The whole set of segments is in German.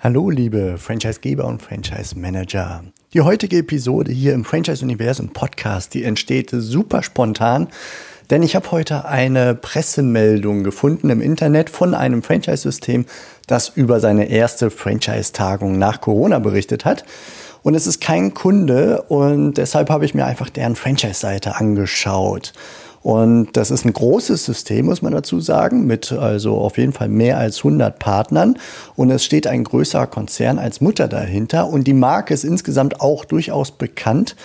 Hallo, liebe Franchisegeber und Franchise-Manager. Die heutige Episode hier im Franchise-Universum Podcast, die entsteht super spontan, denn ich habe heute eine Pressemeldung gefunden im Internet von einem Franchise-System, das über seine erste Franchise-Tagung nach Corona berichtet hat. Und es ist kein Kunde und deshalb habe ich mir einfach deren Franchise-Seite angeschaut. Und das ist ein großes System, muss man dazu sagen, mit also auf jeden Fall mehr als 100 Partnern. Und es steht ein größerer Konzern als Mutter dahinter. Und die Marke ist insgesamt auch durchaus bekannt.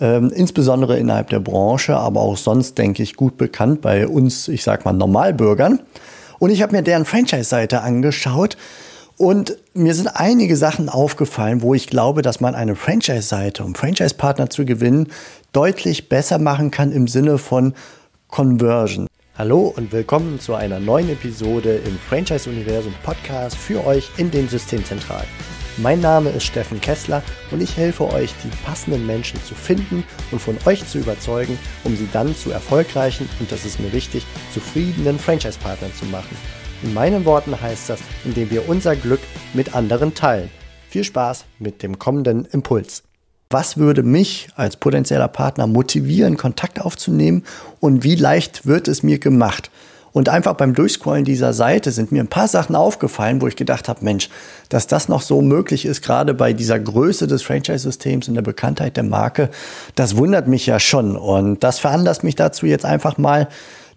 Ähm, insbesondere innerhalb der Branche, aber auch sonst, denke ich, gut bekannt bei uns, ich sag mal, Normalbürgern. Und ich habe mir deren Franchise-Seite angeschaut und mir sind einige Sachen aufgefallen, wo ich glaube, dass man eine Franchise-Seite, um Franchise-Partner zu gewinnen, deutlich besser machen kann im Sinne von Conversion. Hallo und willkommen zu einer neuen Episode im Franchise-Universum Podcast für euch in den Systemzentralen. Mein Name ist Steffen Kessler und ich helfe euch, die passenden Menschen zu finden und von euch zu überzeugen, um sie dann zu erfolgreichen und das ist mir wichtig, zufriedenen Franchise-Partnern zu machen. In meinen Worten heißt das, indem wir unser Glück mit anderen teilen. Viel Spaß mit dem kommenden Impuls. Was würde mich als potenzieller Partner motivieren, Kontakt aufzunehmen und wie leicht wird es mir gemacht? Und einfach beim Durchscrollen dieser Seite sind mir ein paar Sachen aufgefallen, wo ich gedacht habe, Mensch, dass das noch so möglich ist, gerade bei dieser Größe des Franchise-Systems und der Bekanntheit der Marke, das wundert mich ja schon. Und das veranlasst mich dazu jetzt einfach mal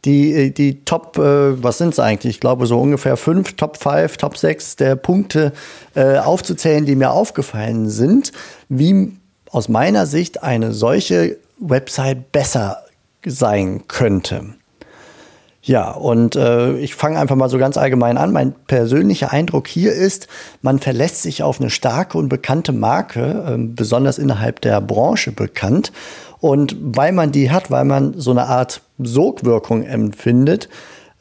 die, äh, die Top, äh, was sind es eigentlich? Ich glaube so ungefähr fünf, Top 5, Top 6 der Punkte äh, aufzuzählen, die mir aufgefallen sind, wie aus meiner Sicht eine solche Website besser sein könnte. Ja, und äh, ich fange einfach mal so ganz allgemein an. Mein persönlicher Eindruck hier ist, man verlässt sich auf eine starke und bekannte Marke, äh, besonders innerhalb der Branche bekannt. Und weil man die hat, weil man so eine Art Sogwirkung empfindet,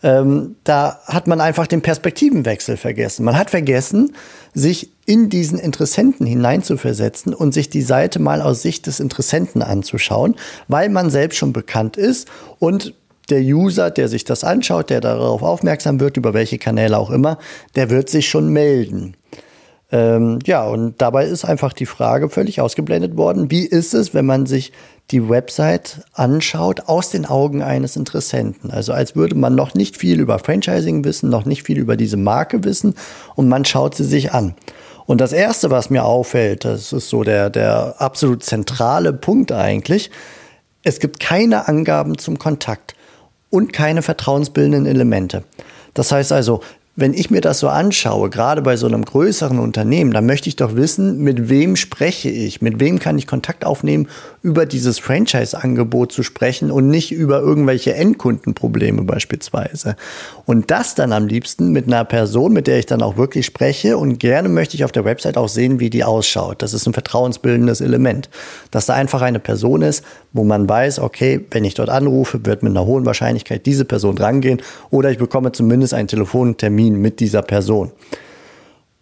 ähm, da hat man einfach den Perspektivenwechsel vergessen. Man hat vergessen, sich in diesen Interessenten hineinzuversetzen und sich die Seite mal aus Sicht des Interessenten anzuschauen, weil man selbst schon bekannt ist und der User, der sich das anschaut, der darauf aufmerksam wird, über welche Kanäle auch immer, der wird sich schon melden. Ähm, ja, und dabei ist einfach die Frage völlig ausgeblendet worden, wie ist es, wenn man sich die Website anschaut aus den Augen eines Interessenten. Also als würde man noch nicht viel über Franchising wissen, noch nicht viel über diese Marke wissen und man schaut sie sich an. Und das Erste, was mir auffällt, das ist so der, der absolut zentrale Punkt eigentlich, es gibt keine Angaben zum Kontakt und keine vertrauensbildenden Elemente. Das heißt also, wenn ich mir das so anschaue, gerade bei so einem größeren Unternehmen, dann möchte ich doch wissen, mit wem spreche ich, mit wem kann ich Kontakt aufnehmen, über dieses Franchise-Angebot zu sprechen und nicht über irgendwelche Endkundenprobleme beispielsweise. Und das dann am liebsten mit einer Person, mit der ich dann auch wirklich spreche und gerne möchte ich auf der Website auch sehen, wie die ausschaut. Das ist ein vertrauensbildendes Element. Dass da einfach eine Person ist, wo man weiß, okay, wenn ich dort anrufe, wird mit einer hohen Wahrscheinlichkeit diese Person rangehen oder ich bekomme zumindest einen Telefontermin Termin mit dieser Person.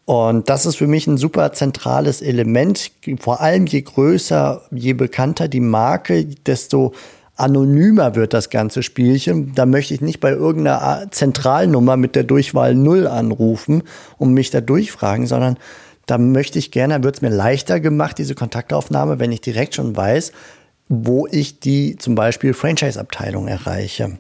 Und das ist für mich ein super zentrales Element. Vor allem je größer, je bekannter die Marke, desto anonymer wird das ganze Spielchen. Da möchte ich nicht bei irgendeiner Zentralnummer mit der Durchwahl 0 anrufen und mich da durchfragen, sondern da möchte ich gerne, wird es mir leichter gemacht, diese Kontaktaufnahme, wenn ich direkt schon weiß, wo ich die zum Beispiel Franchise-Abteilung erreiche.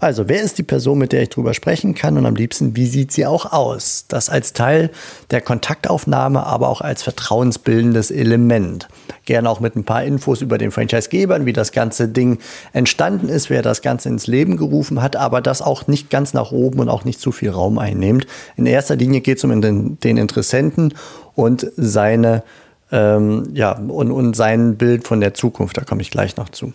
Also, wer ist die Person, mit der ich drüber sprechen kann und am liebsten, wie sieht sie auch aus? Das als Teil der Kontaktaufnahme, aber auch als vertrauensbildendes Element. Gerne auch mit ein paar Infos über den Franchisegeber, wie das ganze Ding entstanden ist, wer das Ganze ins Leben gerufen hat, aber das auch nicht ganz nach oben und auch nicht zu viel Raum einnimmt. In erster Linie geht es um den, den Interessenten und seine ähm, ja, und, und sein Bild von der Zukunft. Da komme ich gleich noch zu.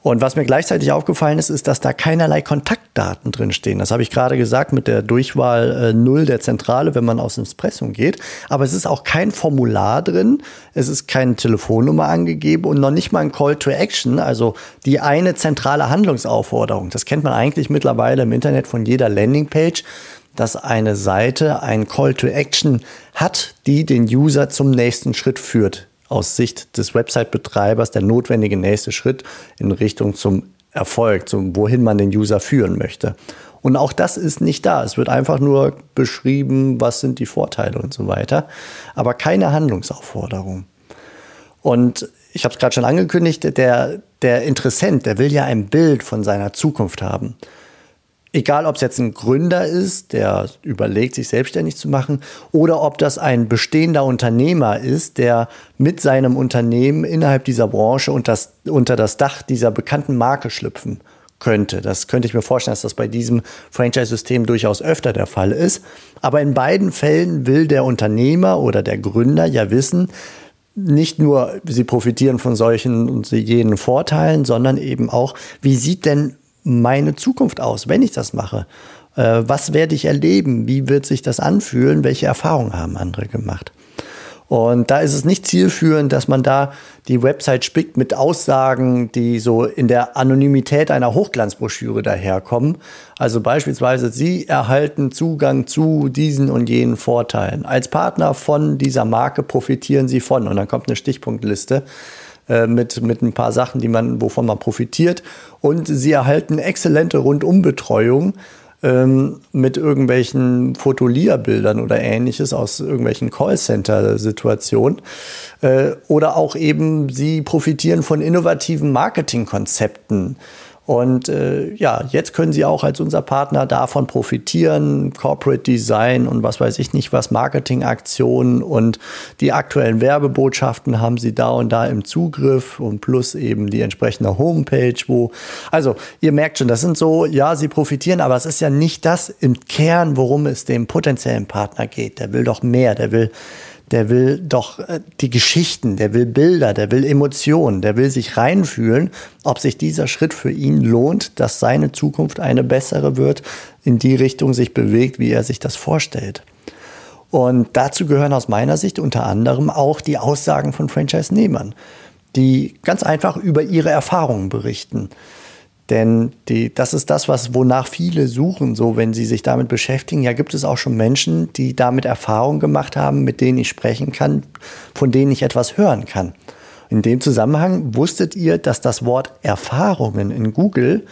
Und was mir gleichzeitig aufgefallen ist, ist, dass da keinerlei Kontaktdaten drinstehen. Das habe ich gerade gesagt mit der Durchwahl äh, 0 der Zentrale, wenn man aus dem Espresso geht. Aber es ist auch kein Formular drin, es ist keine Telefonnummer angegeben und noch nicht mal ein Call to Action, also die eine zentrale Handlungsaufforderung. Das kennt man eigentlich mittlerweile im Internet von jeder Landingpage dass eine Seite ein Call to Action hat, die den User zum nächsten Schritt führt aus Sicht des Website-Betreibers der notwendige nächste Schritt in Richtung zum Erfolg, zum wohin man den User führen möchte. Und auch das ist nicht da. Es wird einfach nur beschrieben, was sind die Vorteile und so weiter, aber keine Handlungsaufforderung. Und ich habe es gerade schon angekündigt, der, der Interessent, der will ja ein Bild von seiner Zukunft haben. Egal, ob es jetzt ein Gründer ist, der überlegt, sich selbstständig zu machen, oder ob das ein bestehender Unternehmer ist, der mit seinem Unternehmen innerhalb dieser Branche unter das, unter das Dach dieser bekannten Marke schlüpfen könnte. Das könnte ich mir vorstellen, dass das bei diesem Franchise-System durchaus öfter der Fall ist. Aber in beiden Fällen will der Unternehmer oder der Gründer ja wissen, nicht nur, sie profitieren von solchen und jenen Vorteilen, sondern eben auch, wie sieht denn meine Zukunft aus, wenn ich das mache? Äh, was werde ich erleben? Wie wird sich das anfühlen? Welche Erfahrungen haben andere gemacht? Und da ist es nicht zielführend, dass man da die Website spickt mit Aussagen, die so in der Anonymität einer Hochglanzbroschüre daherkommen. Also beispielsweise, Sie erhalten Zugang zu diesen und jenen Vorteilen. Als Partner von dieser Marke profitieren Sie von. Und dann kommt eine Stichpunktliste äh, mit, mit ein paar Sachen, die man, wovon man profitiert. Und Sie erhalten exzellente Rundumbetreuung ähm, mit irgendwelchen Fotolierbildern oder ähnliches aus irgendwelchen Callcenter-Situationen. Äh, oder auch eben, sie profitieren von innovativen Marketingkonzepten. Und äh, ja, jetzt können Sie auch als unser Partner davon profitieren. Corporate Design und was weiß ich nicht was, Marketingaktionen und die aktuellen Werbebotschaften haben Sie da und da im Zugriff und plus eben die entsprechende Homepage, wo, also ihr merkt schon, das sind so, ja, Sie profitieren, aber es ist ja nicht das im Kern, worum es dem potenziellen Partner geht. Der will doch mehr, der will der will doch äh, die Geschichten, der will Bilder, der will Emotionen, der will sich reinfühlen, ob sich dieser Schritt für ihn lohnt, dass seine Zukunft eine bessere wird, in die Richtung sich bewegt, wie er sich das vorstellt. Und dazu gehören aus meiner Sicht unter anderem auch die Aussagen von Franchise-Nehmern, die ganz einfach über ihre Erfahrungen berichten. Denn die, das ist das, was, wonach viele suchen, so wenn sie sich damit beschäftigen. Ja, gibt es auch schon Menschen, die damit Erfahrung gemacht haben, mit denen ich sprechen kann, von denen ich etwas hören kann. In dem Zusammenhang wusstet ihr, dass das Wort Erfahrungen in Google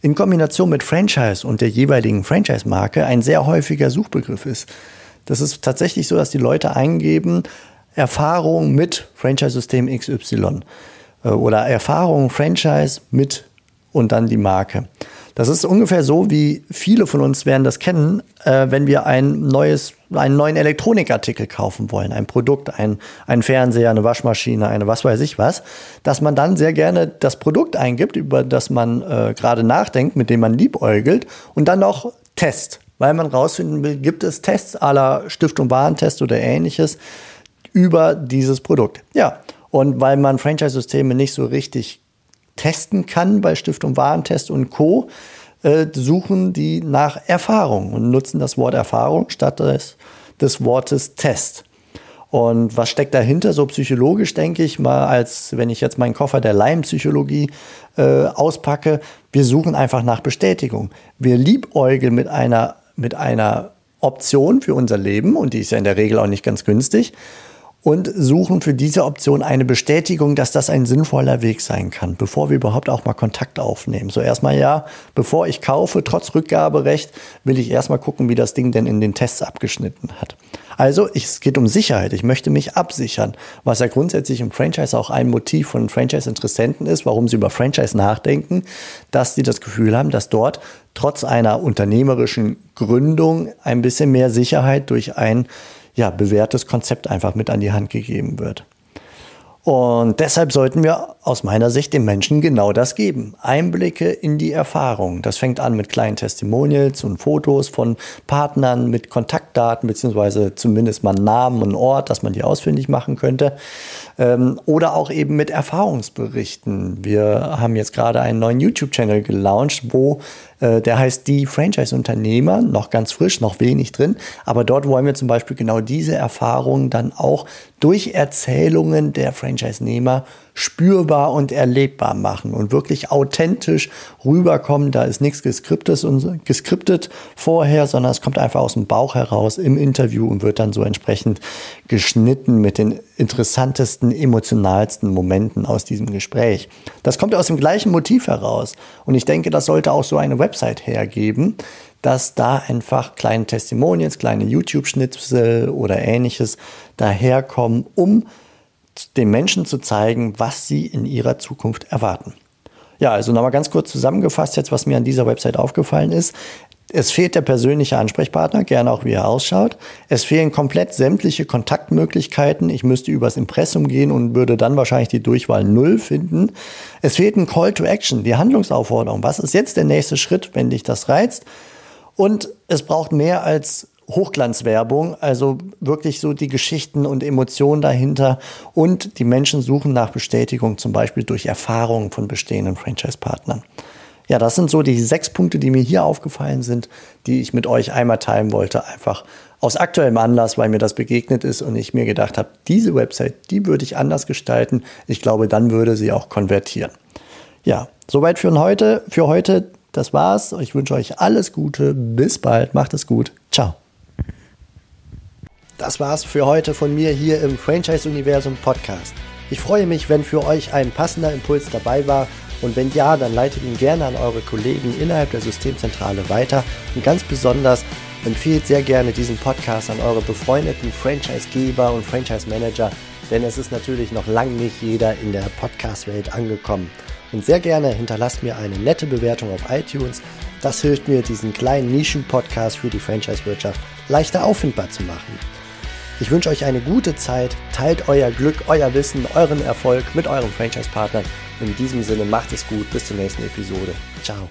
in Kombination mit Franchise und der jeweiligen Franchise-Marke ein sehr häufiger Suchbegriff ist. Das ist tatsächlich so, dass die Leute eingeben Erfahrung mit Franchise-System XY äh, oder Erfahrung Franchise mit und dann die Marke. Das ist ungefähr so, wie viele von uns werden das kennen, äh, wenn wir ein neues, einen neuen Elektronikartikel kaufen wollen, ein Produkt, ein, ein Fernseher, eine Waschmaschine, eine was weiß ich was, dass man dann sehr gerne das Produkt eingibt, über das man äh, gerade nachdenkt, mit dem man liebäugelt und dann noch Test, weil man rausfinden will, gibt es Tests aller Stiftung Warentest oder ähnliches über dieses Produkt. Ja, und weil man Franchise-Systeme nicht so richtig testen kann bei Stiftung Warentest und Co., äh, suchen die nach Erfahrung und nutzen das Wort Erfahrung statt des, des Wortes Test. Und was steckt dahinter? So psychologisch denke ich mal, als wenn ich jetzt meinen Koffer der Leimpsychologie äh, auspacke. Wir suchen einfach nach Bestätigung. Wir liebäugeln mit einer, mit einer Option für unser Leben und die ist ja in der Regel auch nicht ganz günstig und suchen für diese Option eine Bestätigung, dass das ein sinnvoller Weg sein kann, bevor wir überhaupt auch mal Kontakt aufnehmen. So erstmal ja, bevor ich kaufe, trotz Rückgaberecht, will ich erstmal gucken, wie das Ding denn in den Tests abgeschnitten hat. Also es geht um Sicherheit. Ich möchte mich absichern, was ja grundsätzlich im Franchise auch ein Motiv von Franchise-Interessenten ist, warum sie über Franchise nachdenken, dass sie das Gefühl haben, dass dort trotz einer unternehmerischen Gründung ein bisschen mehr Sicherheit durch ein ja, bewährtes Konzept einfach mit an die Hand gegeben wird. Und deshalb sollten wir aus meiner Sicht den Menschen genau das geben. Einblicke in die Erfahrung. Das fängt an mit kleinen Testimonials und Fotos von Partnern mit Kontaktdaten, beziehungsweise zumindest mal Namen und Ort, dass man die ausfindig machen könnte. Ähm, oder auch eben mit Erfahrungsberichten. Wir haben jetzt gerade einen neuen YouTube-Channel gelauncht, wo der heißt Die Franchise-Unternehmer, noch ganz frisch, noch wenig drin. Aber dort wollen wir zum Beispiel genau diese Erfahrungen dann auch durch Erzählungen der Franchise-Nehmer spürbar und erlebbar machen und wirklich authentisch rüberkommen. Da ist nichts geskriptet, und, geskriptet vorher, sondern es kommt einfach aus dem Bauch heraus im Interview und wird dann so entsprechend geschnitten mit den interessantesten, emotionalsten Momenten aus diesem Gespräch. Das kommt aus dem gleichen Motiv heraus. Und ich denke, das sollte auch so eine Website hergeben, dass da einfach kleine Testimonials, kleine YouTube-Schnipsel oder ähnliches daherkommen, um den Menschen zu zeigen, was sie in ihrer Zukunft erwarten. Ja, also nochmal ganz kurz zusammengefasst jetzt, was mir an dieser Website aufgefallen ist. Es fehlt der persönliche Ansprechpartner, gerne auch wie er ausschaut. Es fehlen komplett sämtliche Kontaktmöglichkeiten. Ich müsste übers Impressum gehen und würde dann wahrscheinlich die Durchwahl 0 finden. Es fehlt ein Call to Action, die Handlungsaufforderung. Was ist jetzt der nächste Schritt, wenn dich das reizt? Und es braucht mehr als Hochglanzwerbung, also wirklich so die Geschichten und Emotionen dahinter. Und die Menschen suchen nach Bestätigung, zum Beispiel durch Erfahrungen von bestehenden Franchise-Partnern. Ja, das sind so die sechs Punkte, die mir hier aufgefallen sind, die ich mit euch einmal teilen wollte. Einfach aus aktuellem Anlass, weil mir das begegnet ist und ich mir gedacht habe, diese Website, die würde ich anders gestalten. Ich glaube, dann würde sie auch konvertieren. Ja, soweit für heute. Für heute, das war's. Ich wünsche euch alles Gute. Bis bald. Macht es gut. Ciao. Das war's für heute von mir hier im Franchise Universum Podcast. Ich freue mich, wenn für euch ein passender Impuls dabei war und wenn ja, dann leitet ihn gerne an eure Kollegen innerhalb der Systemzentrale weiter. Und ganz besonders empfehlt sehr gerne diesen Podcast an eure befreundeten Franchisegeber und Franchise-Manager, denn es ist natürlich noch lange nicht jeder in der Podcast-Welt angekommen. Und sehr gerne hinterlasst mir eine nette Bewertung auf iTunes. Das hilft mir, diesen kleinen Nischen-Podcast für die Franchise-Wirtschaft leichter auffindbar zu machen. Ich wünsche euch eine gute Zeit, teilt euer Glück, euer Wissen, euren Erfolg mit euren Franchise-Partnern. In diesem Sinne macht es gut, bis zur nächsten Episode. Ciao.